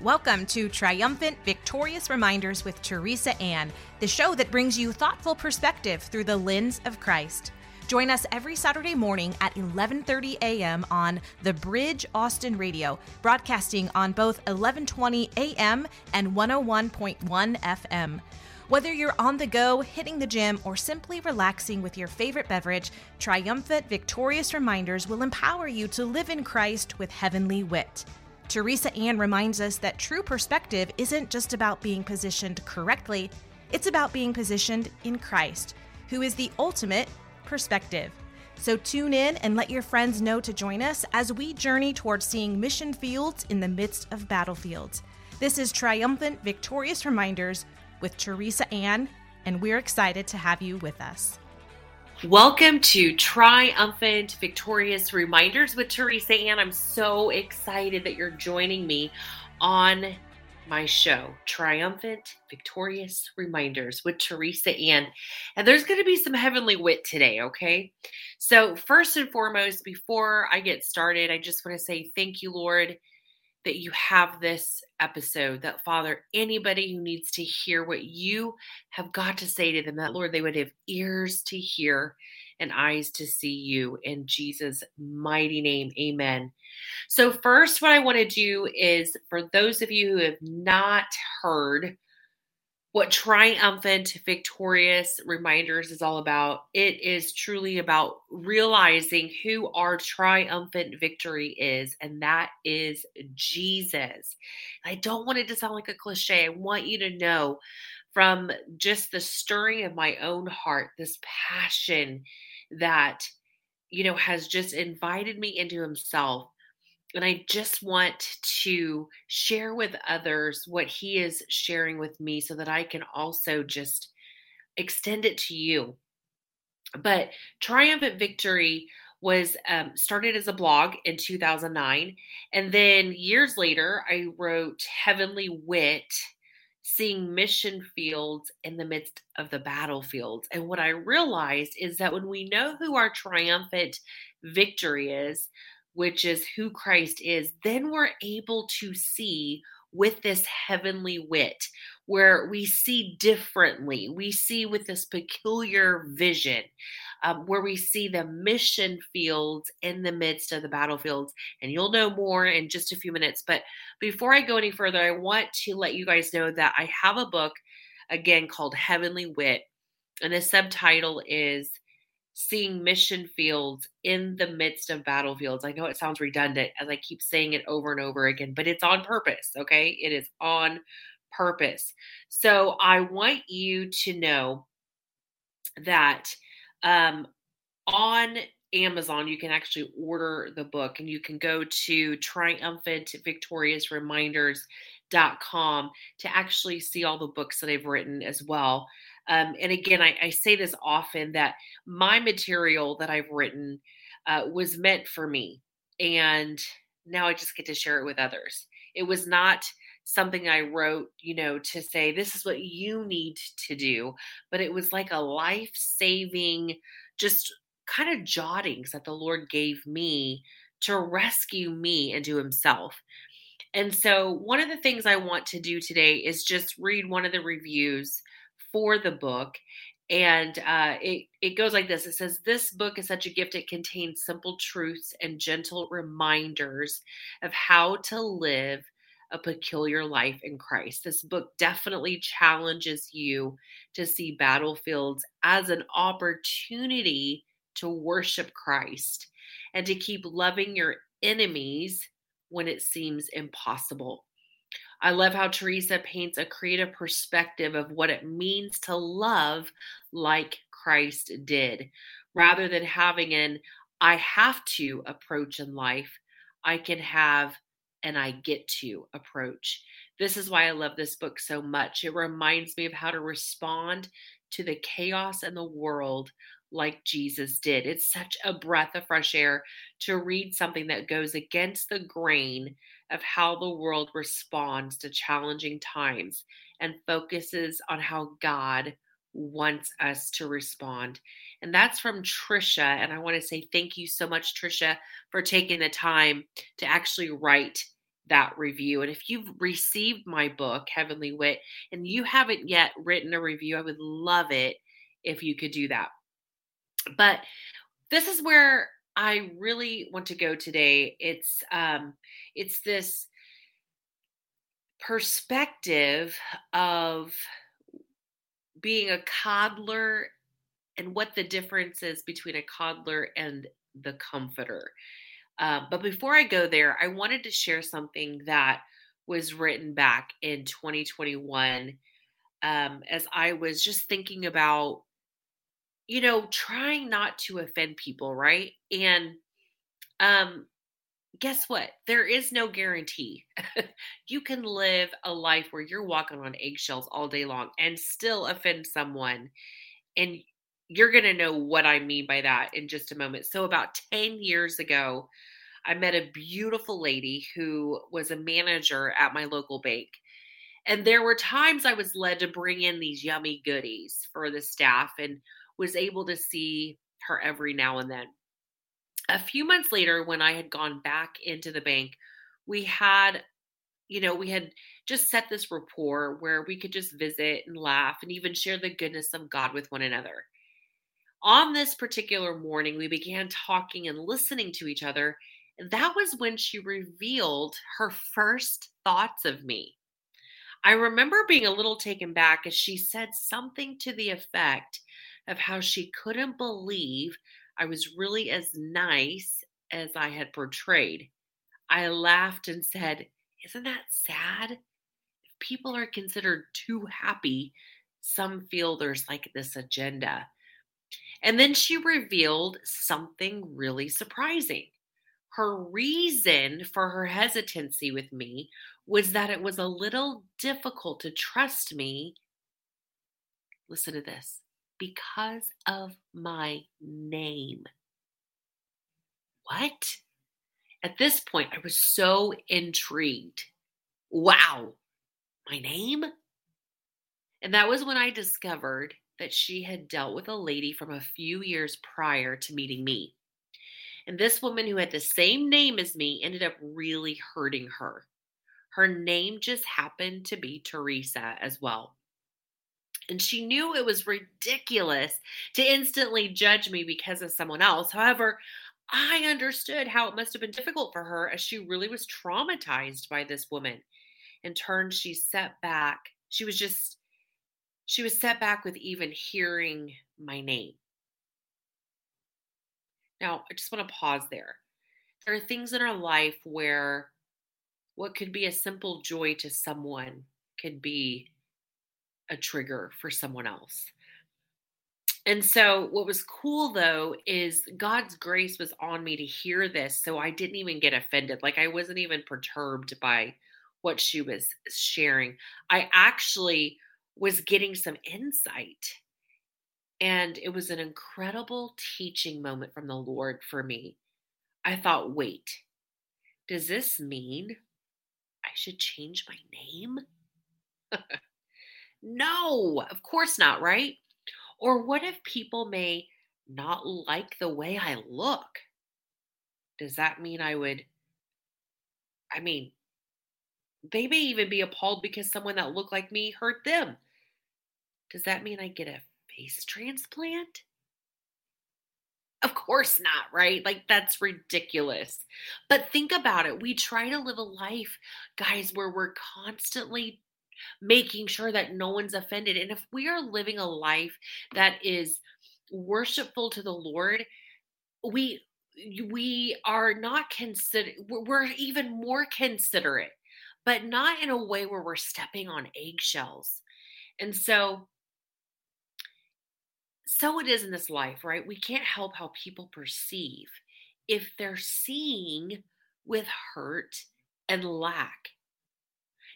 Welcome to Triumphant Victorious Reminders with Teresa Ann, the show that brings you thoughtful perspective through the lens of Christ. Join us every Saturday morning at 11:30 a.m. on The Bridge Austin Radio, broadcasting on both 1120 a.m. and 101.1 FM. Whether you're on the go, hitting the gym, or simply relaxing with your favorite beverage, Triumphant Victorious Reminders will empower you to live in Christ with heavenly wit. Teresa Ann reminds us that true perspective isn't just about being positioned correctly, it's about being positioned in Christ, who is the ultimate perspective. So tune in and let your friends know to join us as we journey towards seeing mission fields in the midst of battlefields. This is Triumphant Victorious Reminders with Teresa Ann, and we're excited to have you with us. Welcome to Triumphant Victorious Reminders with Teresa Ann. I'm so excited that you're joining me on my show, Triumphant Victorious Reminders with Teresa Ann. And there's going to be some heavenly wit today, okay? So, first and foremost, before I get started, I just want to say thank you, Lord that you have this episode, that Father, anybody who needs to hear what you have got to say to them, that Lord, they would have ears to hear and eyes to see you in Jesus' mighty name. Amen. So, first, what I want to do is for those of you who have not heard what triumphant, victorious reminders is all about. It is truly about realizing who our triumphant victory is, and that is Jesus. I don't want it to sound like a cliche. I want you to know from just the stirring of my own heart, this passion that, you know, has just invited me into Himself and I just want to share with others what he is sharing with me so that I can also just extend it to you. But Triumphant Victory was um, started as a blog in 2009. And then years later, I wrote Heavenly Wit seeing mission fields in the midst of the battlefields. And what I realized is that when we know who our triumphant victory is, which is who Christ is, then we're able to see with this heavenly wit where we see differently. We see with this peculiar vision. Um, where we see the mission fields in the midst of the battlefields. And you'll know more in just a few minutes. But before I go any further, I want to let you guys know that I have a book, again, called Heavenly Wit. And the subtitle is seeing mission fields in the midst of battlefields. I know it sounds redundant as I keep saying it over and over again, but it's on purpose, okay? It is on purpose. So I want you to know that um, on Amazon, you can actually order the book and you can go to triumphantvictoriousreminders.com to actually see all the books that I've written as well. Um, and again, I, I, say this often that my material that I've written uh, was meant for me. And now I just get to share it with others. It was not something I wrote, you know, to say, this is what you need to do, but it was like a life saving, just kind of jottings that the Lord gave me to rescue me into Himself. And so, one of the things I want to do today is just read one of the reviews for the book. And uh, it, it goes like this it says, This book is such a gift. It contains simple truths and gentle reminders of how to live a peculiar life in Christ. This book definitely challenges you to see battlefields as an opportunity to worship Christ and to keep loving your enemies when it seems impossible. I love how Teresa paints a creative perspective of what it means to love like Christ did. Rather than having an I have to approach in life, I can have an I get to approach. This is why I love this book so much. It reminds me of how to respond to the chaos in the world like Jesus did. It's such a breath of fresh air to read something that goes against the grain of how the world responds to challenging times and focuses on how God wants us to respond. And that's from Trisha. And I want to say thank you so much, Trisha, for taking the time to actually write that review. And if you've received my book, Heavenly Wit, and you haven't yet written a review, I would love it if you could do that. But this is where I really want to go today. It's um it's this perspective of being a coddler and what the difference is between a coddler and the comforter. Uh, but before I go there, I wanted to share something that was written back in 2021 um, as I was just thinking about, you know, trying not to offend people, right? And um, guess what? There is no guarantee. you can live a life where you're walking on eggshells all day long and still offend someone. And you're going to know what I mean by that in just a moment. So, about 10 years ago, I met a beautiful lady who was a manager at my local bank. And there were times I was led to bring in these yummy goodies for the staff and was able to see her every now and then. A few months later, when I had gone back into the bank, we had, you know, we had just set this rapport where we could just visit and laugh and even share the goodness of God with one another. On this particular morning, we began talking and listening to each other. That was when she revealed her first thoughts of me. I remember being a little taken back as she said something to the effect of how she couldn't believe I was really as nice as I had portrayed. I laughed and said, Isn't that sad? If people are considered too happy, some feel there's like this agenda. And then she revealed something really surprising. Her reason for her hesitancy with me was that it was a little difficult to trust me. Listen to this because of my name. What? At this point, I was so intrigued. Wow, my name? And that was when I discovered that she had dealt with a lady from a few years prior to meeting me. And this woman who had the same name as me ended up really hurting her. Her name just happened to be Teresa as well. And she knew it was ridiculous to instantly judge me because of someone else. However, I understood how it must have been difficult for her as she really was traumatized by this woman. In turn, she set back. She was just she was set back with even hearing my name. Now, I just want to pause there. There are things in our life where what could be a simple joy to someone could be a trigger for someone else. And so, what was cool though is God's grace was on me to hear this. So, I didn't even get offended. Like, I wasn't even perturbed by what she was sharing. I actually was getting some insight. And it was an incredible teaching moment from the Lord for me. I thought, wait, does this mean I should change my name? no, of course not, right? Or what if people may not like the way I look? Does that mean I would? I mean, they may even be appalled because someone that looked like me hurt them. Does that mean I get a face transplant? Of course not, right? Like, that's ridiculous. But think about it. We try to live a life, guys, where we're constantly making sure that no one's offended. And if we are living a life that is worshipful to the Lord, we we are not consider we're even more considerate but not in a way where we're stepping on eggshells and so so it is in this life, right? We can't help how people perceive if they're seeing with hurt and lack.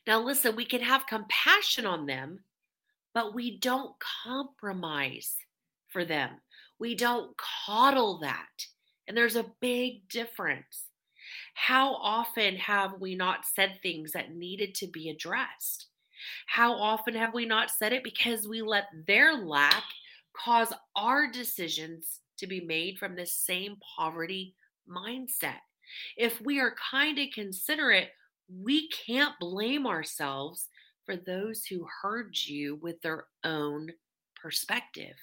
Now, listen, we can have compassion on them, but we don't compromise for them. We don't coddle that. And there's a big difference. How often have we not said things that needed to be addressed? How often have we not said it because we let their lack cause our decisions to be made from this same poverty mindset. If we are kind and considerate, we can't blame ourselves for those who heard you with their own perspective.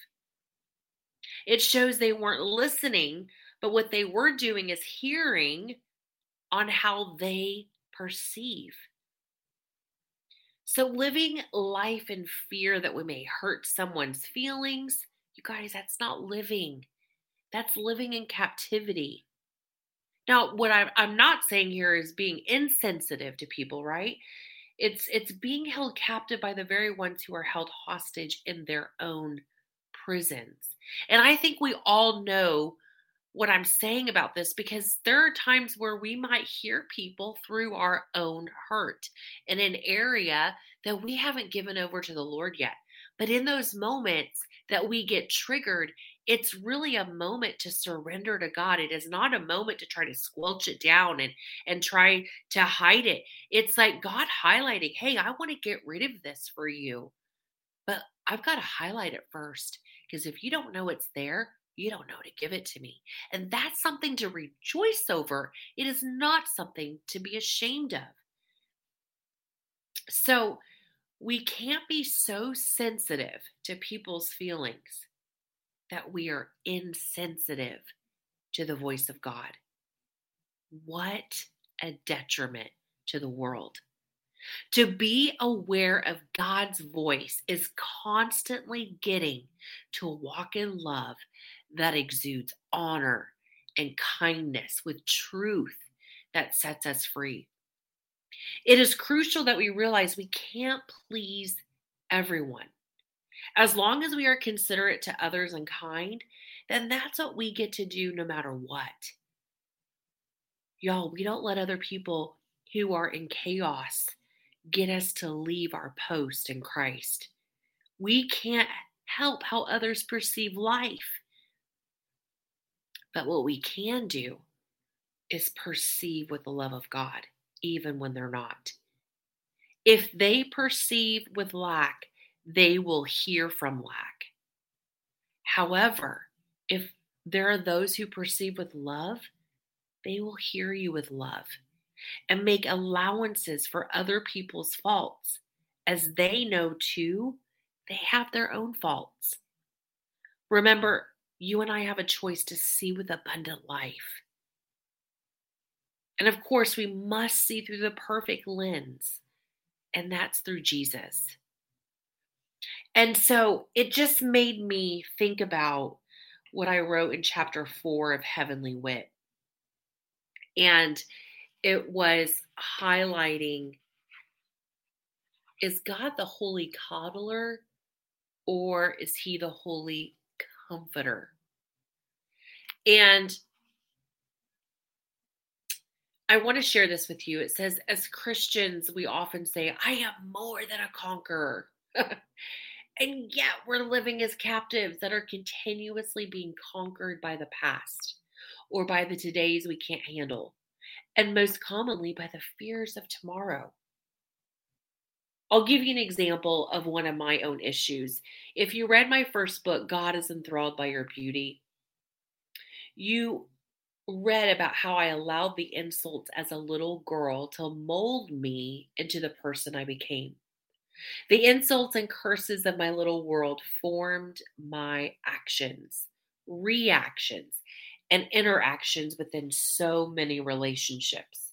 It shows they weren't listening, but what they were doing is hearing on how they perceive. So, living life in fear that we may hurt someone's feelings, you guys, that's not living. That's living in captivity. Now, what I'm, I'm not saying here is being insensitive to people, right? It's it's being held captive by the very ones who are held hostage in their own prisons. And I think we all know what I'm saying about this because there are times where we might hear people through our own hurt in an area that we haven't given over to the Lord yet. But in those moments that we get triggered, it's really a moment to surrender to God. It is not a moment to try to squelch it down and and try to hide it. It's like God highlighting, "Hey, I want to get rid of this for you." But I've got to highlight it first because if you don't know it's there, you don't know to give it to me. And that's something to rejoice over. It is not something to be ashamed of. So, we can't be so sensitive to people's feelings that we are insensitive to the voice of God. What a detriment to the world. To be aware of God's voice is constantly getting to walk in love that exudes honor and kindness with truth that sets us free. It is crucial that we realize we can't please everyone. As long as we are considerate to others and kind, then that's what we get to do no matter what. Y'all, we don't let other people who are in chaos get us to leave our post in Christ. We can't help how others perceive life. But what we can do is perceive with the love of God, even when they're not. If they perceive with lack, they will hear from lack. However, if there are those who perceive with love, they will hear you with love and make allowances for other people's faults, as they know too they have their own faults. Remember, you and I have a choice to see with abundant life. And of course, we must see through the perfect lens, and that's through Jesus. And so it just made me think about what I wrote in chapter four of Heavenly Wit. And it was highlighting is God the holy coddler or is he the holy comforter? And I want to share this with you. It says, as Christians, we often say, I am more than a conqueror. and yet we're living as captives that are continuously being conquered by the past or by the todays we can't handle and most commonly by the fears of tomorrow. I'll give you an example of one of my own issues. If you read my first book, God is Enthralled by Your Beauty, you read about how I allowed the insults as a little girl to mold me into the person I became. The insults and curses of my little world formed my actions, reactions, and interactions within so many relationships.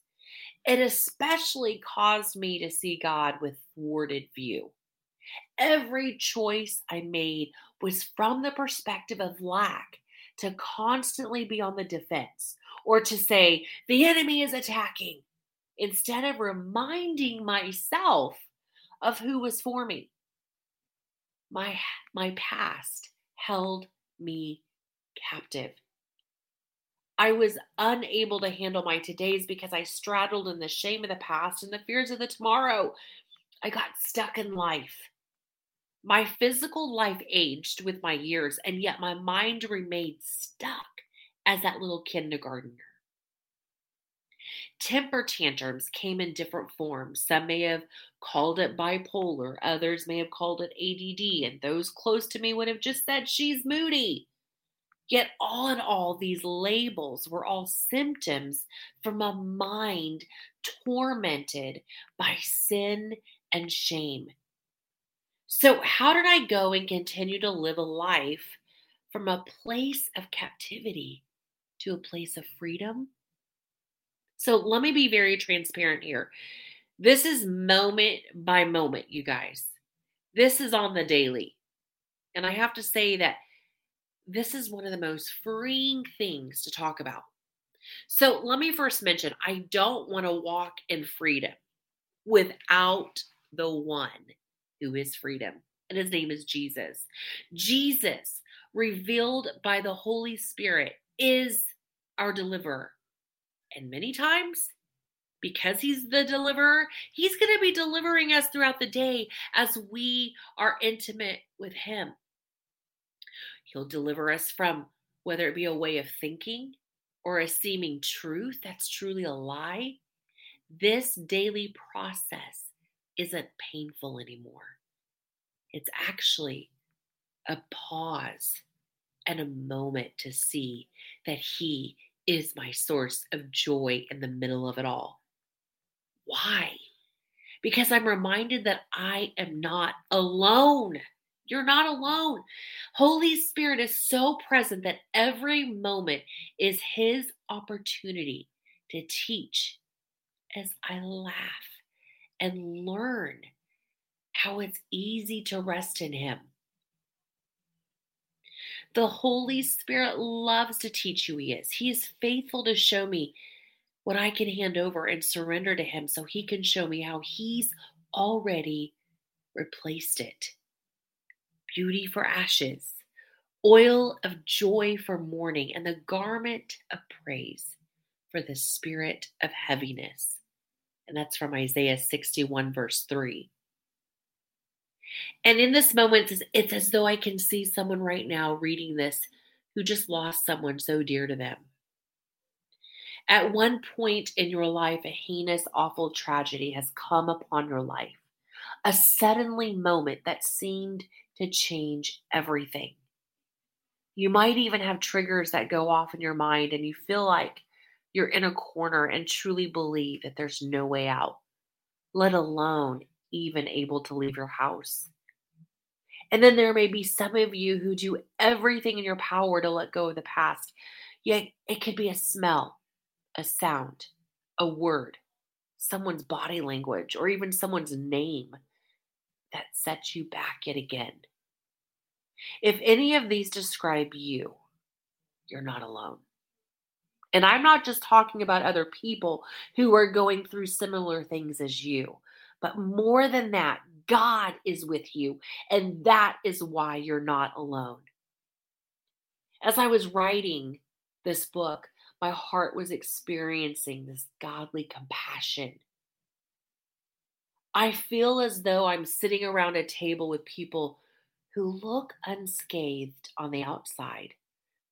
It especially caused me to see God with thwarted view. Every choice I made was from the perspective of lack to constantly be on the defense or to say, the enemy is attacking, instead of reminding myself of who was for me. My, my past held me captive. I was unable to handle my todays because I straddled in the shame of the past and the fears of the tomorrow. I got stuck in life. My physical life aged with my years, and yet my mind remained stuck as that little kindergartner. Temper tantrums came in different forms. Some may have called it bipolar, others may have called it ADD, and those close to me would have just said she's moody. Yet, all in all, these labels were all symptoms from a mind tormented by sin and shame. So, how did I go and continue to live a life from a place of captivity to a place of freedom? So, let me be very transparent here. This is moment by moment, you guys. This is on the daily. And I have to say that this is one of the most freeing things to talk about. So let me first mention I don't want to walk in freedom without the one who is freedom, and his name is Jesus. Jesus, revealed by the Holy Spirit, is our deliverer. And many times, because he's the deliverer, he's going to be delivering us throughout the day as we are intimate with him. He'll deliver us from whether it be a way of thinking or a seeming truth that's truly a lie. This daily process isn't painful anymore. It's actually a pause and a moment to see that He is my source of joy in the middle of it all. Why? Because I'm reminded that I am not alone. You're not alone. Holy Spirit is so present that every moment is His opportunity to teach as I laugh and learn how it's easy to rest in Him. The Holy Spirit loves to teach who He is. He is faithful to show me what I can hand over and surrender to Him so He can show me how He's already replaced it beauty for ashes, oil of joy for mourning, and the garment of praise for the spirit of heaviness. And that's from Isaiah 61, verse 3. And in this moment, it's as though I can see someone right now reading this who just lost someone so dear to them. At one point in your life, a heinous, awful tragedy has come upon your life. A suddenly moment that seemed to change everything. You might even have triggers that go off in your mind, and you feel like you're in a corner and truly believe that there's no way out, let alone even able to leave your house. And then there may be some of you who do everything in your power to let go of the past. Yet it could be a smell, a sound, a word, someone's body language, or even someone's name that sets you back yet again. If any of these describe you, you're not alone. And I'm not just talking about other people who are going through similar things as you, but more than that, God is with you. And that is why you're not alone. As I was writing this book, my heart was experiencing this godly compassion I feel as though I'm sitting around a table with people who look unscathed on the outside,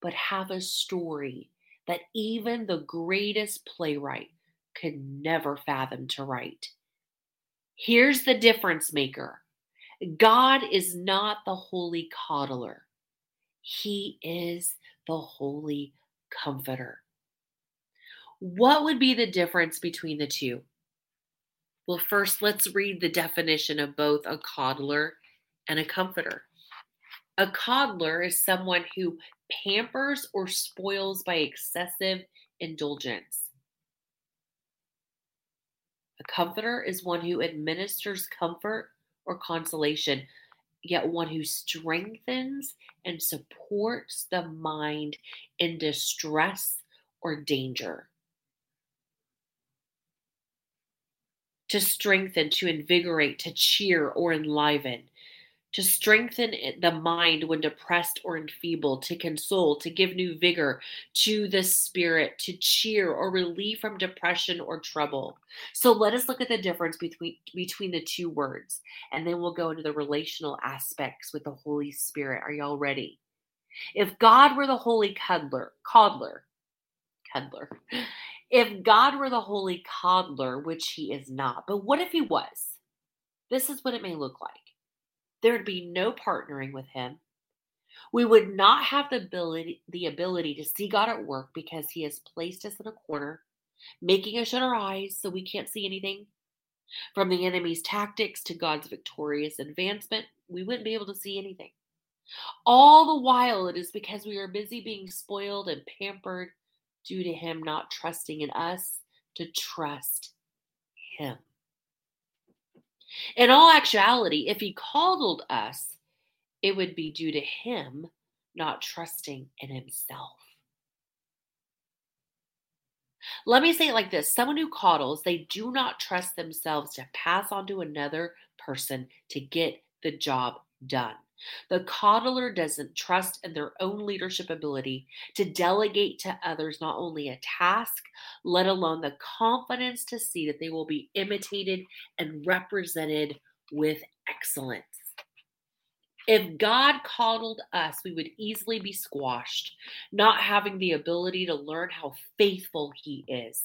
but have a story that even the greatest playwright could never fathom to write. Here's the difference maker God is not the holy coddler, He is the holy comforter. What would be the difference between the two? Well, first, let's read the definition of both a coddler and a comforter. A coddler is someone who pampers or spoils by excessive indulgence. Comforter is one who administers comfort or consolation, yet one who strengthens and supports the mind in distress or danger. to strengthen, to invigorate, to cheer or enliven, to strengthen the mind when depressed or enfeebled, to console, to give new vigor to the spirit, to cheer or relieve from depression or trouble. So let us look at the difference between between the two words, and then we'll go into the relational aspects with the Holy Spirit. Are y'all ready? If God were the holy cuddler, coddler, cuddler, if God were the holy coddler, which he is not, but what if he was? This is what it may look like. There'd be no partnering with him. We would not have the ability, the ability to see God at work because he has placed us in a corner making us shut our eyes so we can't see anything. From the enemy's tactics to God's victorious advancement, we wouldn't be able to see anything. All the while, it is because we are busy being spoiled and pampered due to Him not trusting in us to trust Him. In all actuality, if He coddled us, it would be due to Him not trusting in Himself. Let me say it like this someone who coddles, they do not trust themselves to pass on to another person to get the job done. The coddler doesn't trust in their own leadership ability to delegate to others not only a task, let alone the confidence to see that they will be imitated and represented with excellence. If God coddled us, we would easily be squashed, not having the ability to learn how faithful He is.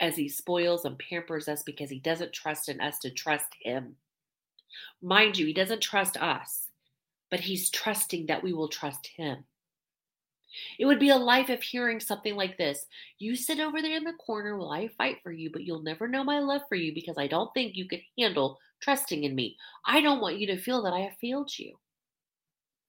As He spoils and pampers us because He doesn't trust in us to trust Him. Mind you, He doesn't trust us, but He's trusting that we will trust Him. It would be a life of hearing something like this You sit over there in the corner while I fight for you, but you'll never know my love for you because I don't think you could handle trusting in me. I don't want you to feel that I have failed you.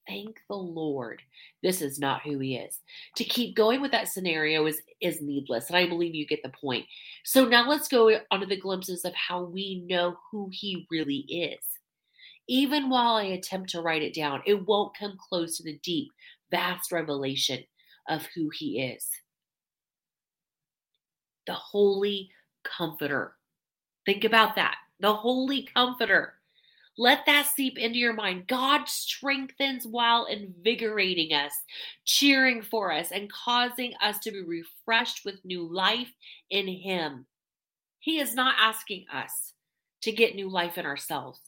Thank the Lord. This is not who he is. To keep going with that scenario is, is needless, and I believe you get the point. So now let's go onto the glimpses of how we know who he really is. Even while I attempt to write it down, it won't come close to the deep, vast revelation of who he is. The Holy Comforter. Think about that the Holy Comforter. Let that seep into your mind. God strengthens while invigorating us, cheering for us, and causing us to be refreshed with new life in Him. He is not asking us to get new life in ourselves,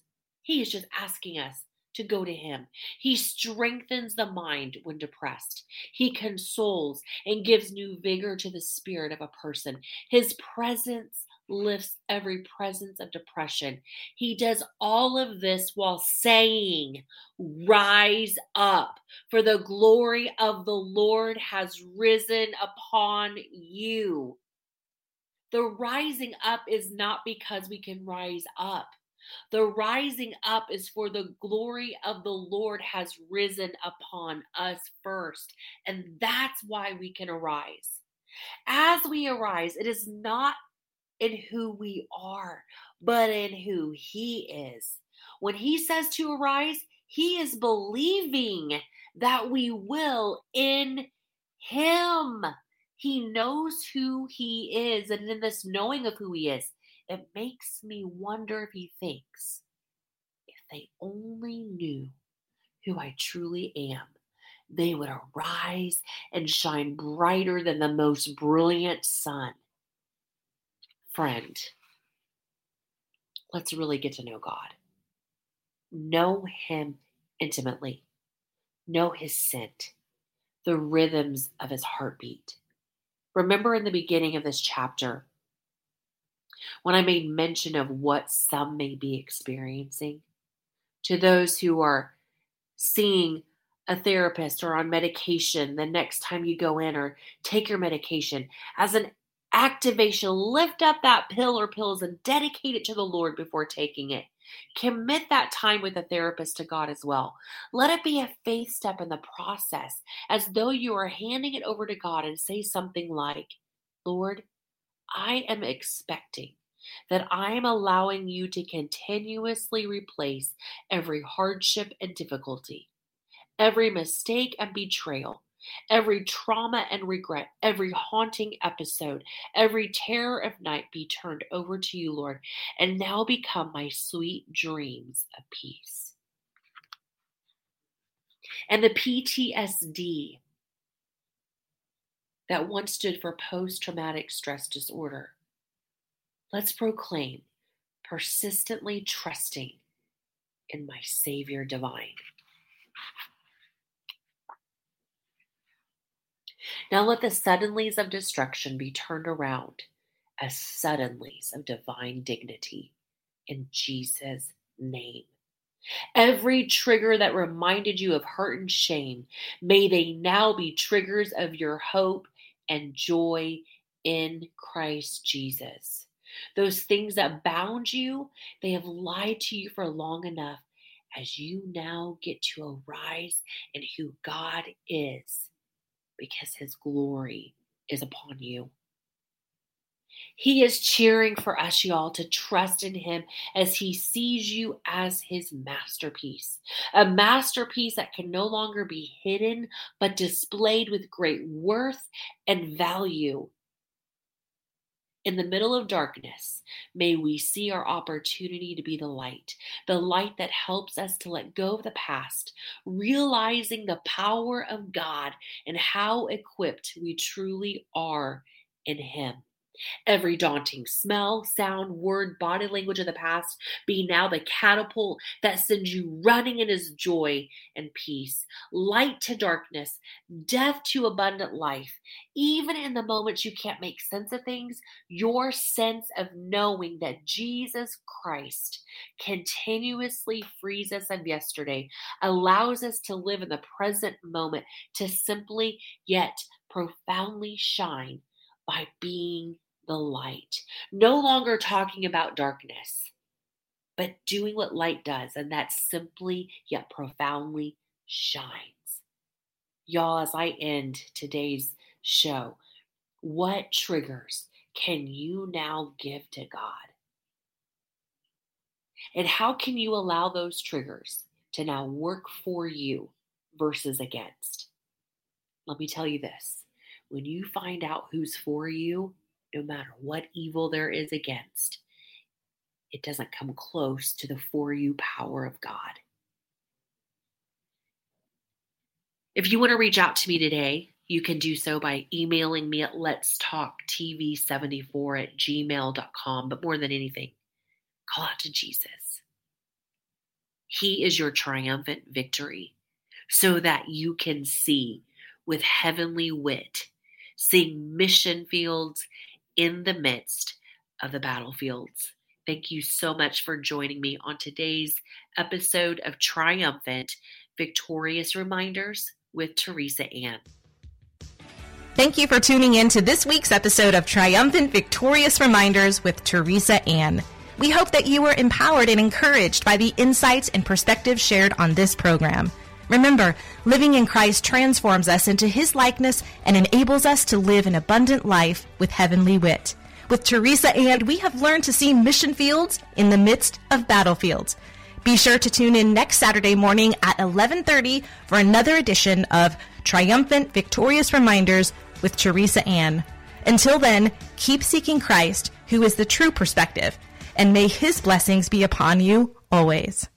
He is just asking us to go to Him. He strengthens the mind when depressed. He consoles and gives new vigor to the spirit of a person. His presence lifts every presence of depression. He does all of this while saying, Rise up, for the glory of the Lord has risen upon you. The rising up is not because we can rise up. The rising up is for the glory of the Lord has risen upon us first. And that's why we can arise. As we arise, it is not in who we are, but in who He is. When He says to arise, He is believing that we will in Him. He knows who He is. And in this knowing of who He is, it makes me wonder if He thinks, if they only knew who I truly am, they would arise and shine brighter than the most brilliant sun friend, let's really get to know God. Know Him intimately, know His scent, the rhythms of His heartbeat. Remember in the beginning of this chapter when I made mention of what some may be experiencing? To those who are seeing a therapist or on medication the next time you go in or take your medication as an activation. Lift up that pill or pills and dedicate it to the Lord before taking it. Commit that time with a therapist to God as well. Let it be a faith step in the process, as though you are handing it over to God and say something like, Lord, I am expecting that I am allowing you to continuously replace every hardship and difficulty, every mistake and betrayal, Every trauma and regret, every haunting episode, every terror of night be turned over to you, Lord, and now become my sweet dreams of peace. And the PTSD that once stood for post traumatic stress disorder, let's proclaim persistently trusting in my Savior divine. Now let the suddenlies of destruction be turned around as suddenlies of divine dignity in Jesus' name. Every trigger that reminded you of hurt and shame, may they now be triggers of your hope and joy in Christ Jesus. Those things that bound you, they have lied to you for long enough as you now get to arise in who God is because his glory is upon you. He is cheering for us, y'all, to trust in Him as He sees you as His masterpiece. A masterpiece that can no longer be hidden, but displayed with great worth and value. In the middle of darkness, may we see our opportunity to be the light, the light that helps us to let go of the past, realizing the power of God and how equipped we truly are in Him. Every daunting smell, sound, word, body language of the past be now the catapult that sends you running in his joy and peace, light to darkness, death to abundant life. Even in the moments you can't make sense of things, your sense of knowing that Jesus Christ continuously frees us of yesterday, allows us to live in the present moment, to simply yet profoundly shine by being the light. No longer talking about darkness, but doing what light does, and that simply yet profoundly shines. Y'all, as I end today's show, what triggers can you now give to God? And how can you allow those triggers to now work for you versus against? Let me tell you this when you find out who's for you, no matter what evil there is against, it doesn't come close to the for you power of God. If you want to reach out to me today, you can do so by emailing me at let's talk tv74 at gmail.com. But more than anything, call out to Jesus. He is your triumphant victory so that you can see with heavenly wit, seeing mission fields in the midst of the battlefields. Thank you so much for joining me on today's episode of Triumphant Victorious Reminders with Teresa Ann. Thank you for tuning in to this week's episode of Triumphant Victorious Reminders with Teresa Ann. We hope that you were empowered and encouraged by the insights and perspectives shared on this program. Remember, living in Christ transforms us into His likeness and enables us to live an abundant life with heavenly wit. With Teresa Ann we have learned to see mission fields in the midst of battlefields. Be sure to tune in next Saturday morning at 11:30 for another edition of Triumphant Victorious Reminders with Teresa Ann. Until then, keep seeking Christ, who is the true perspective, and may his blessings be upon you always.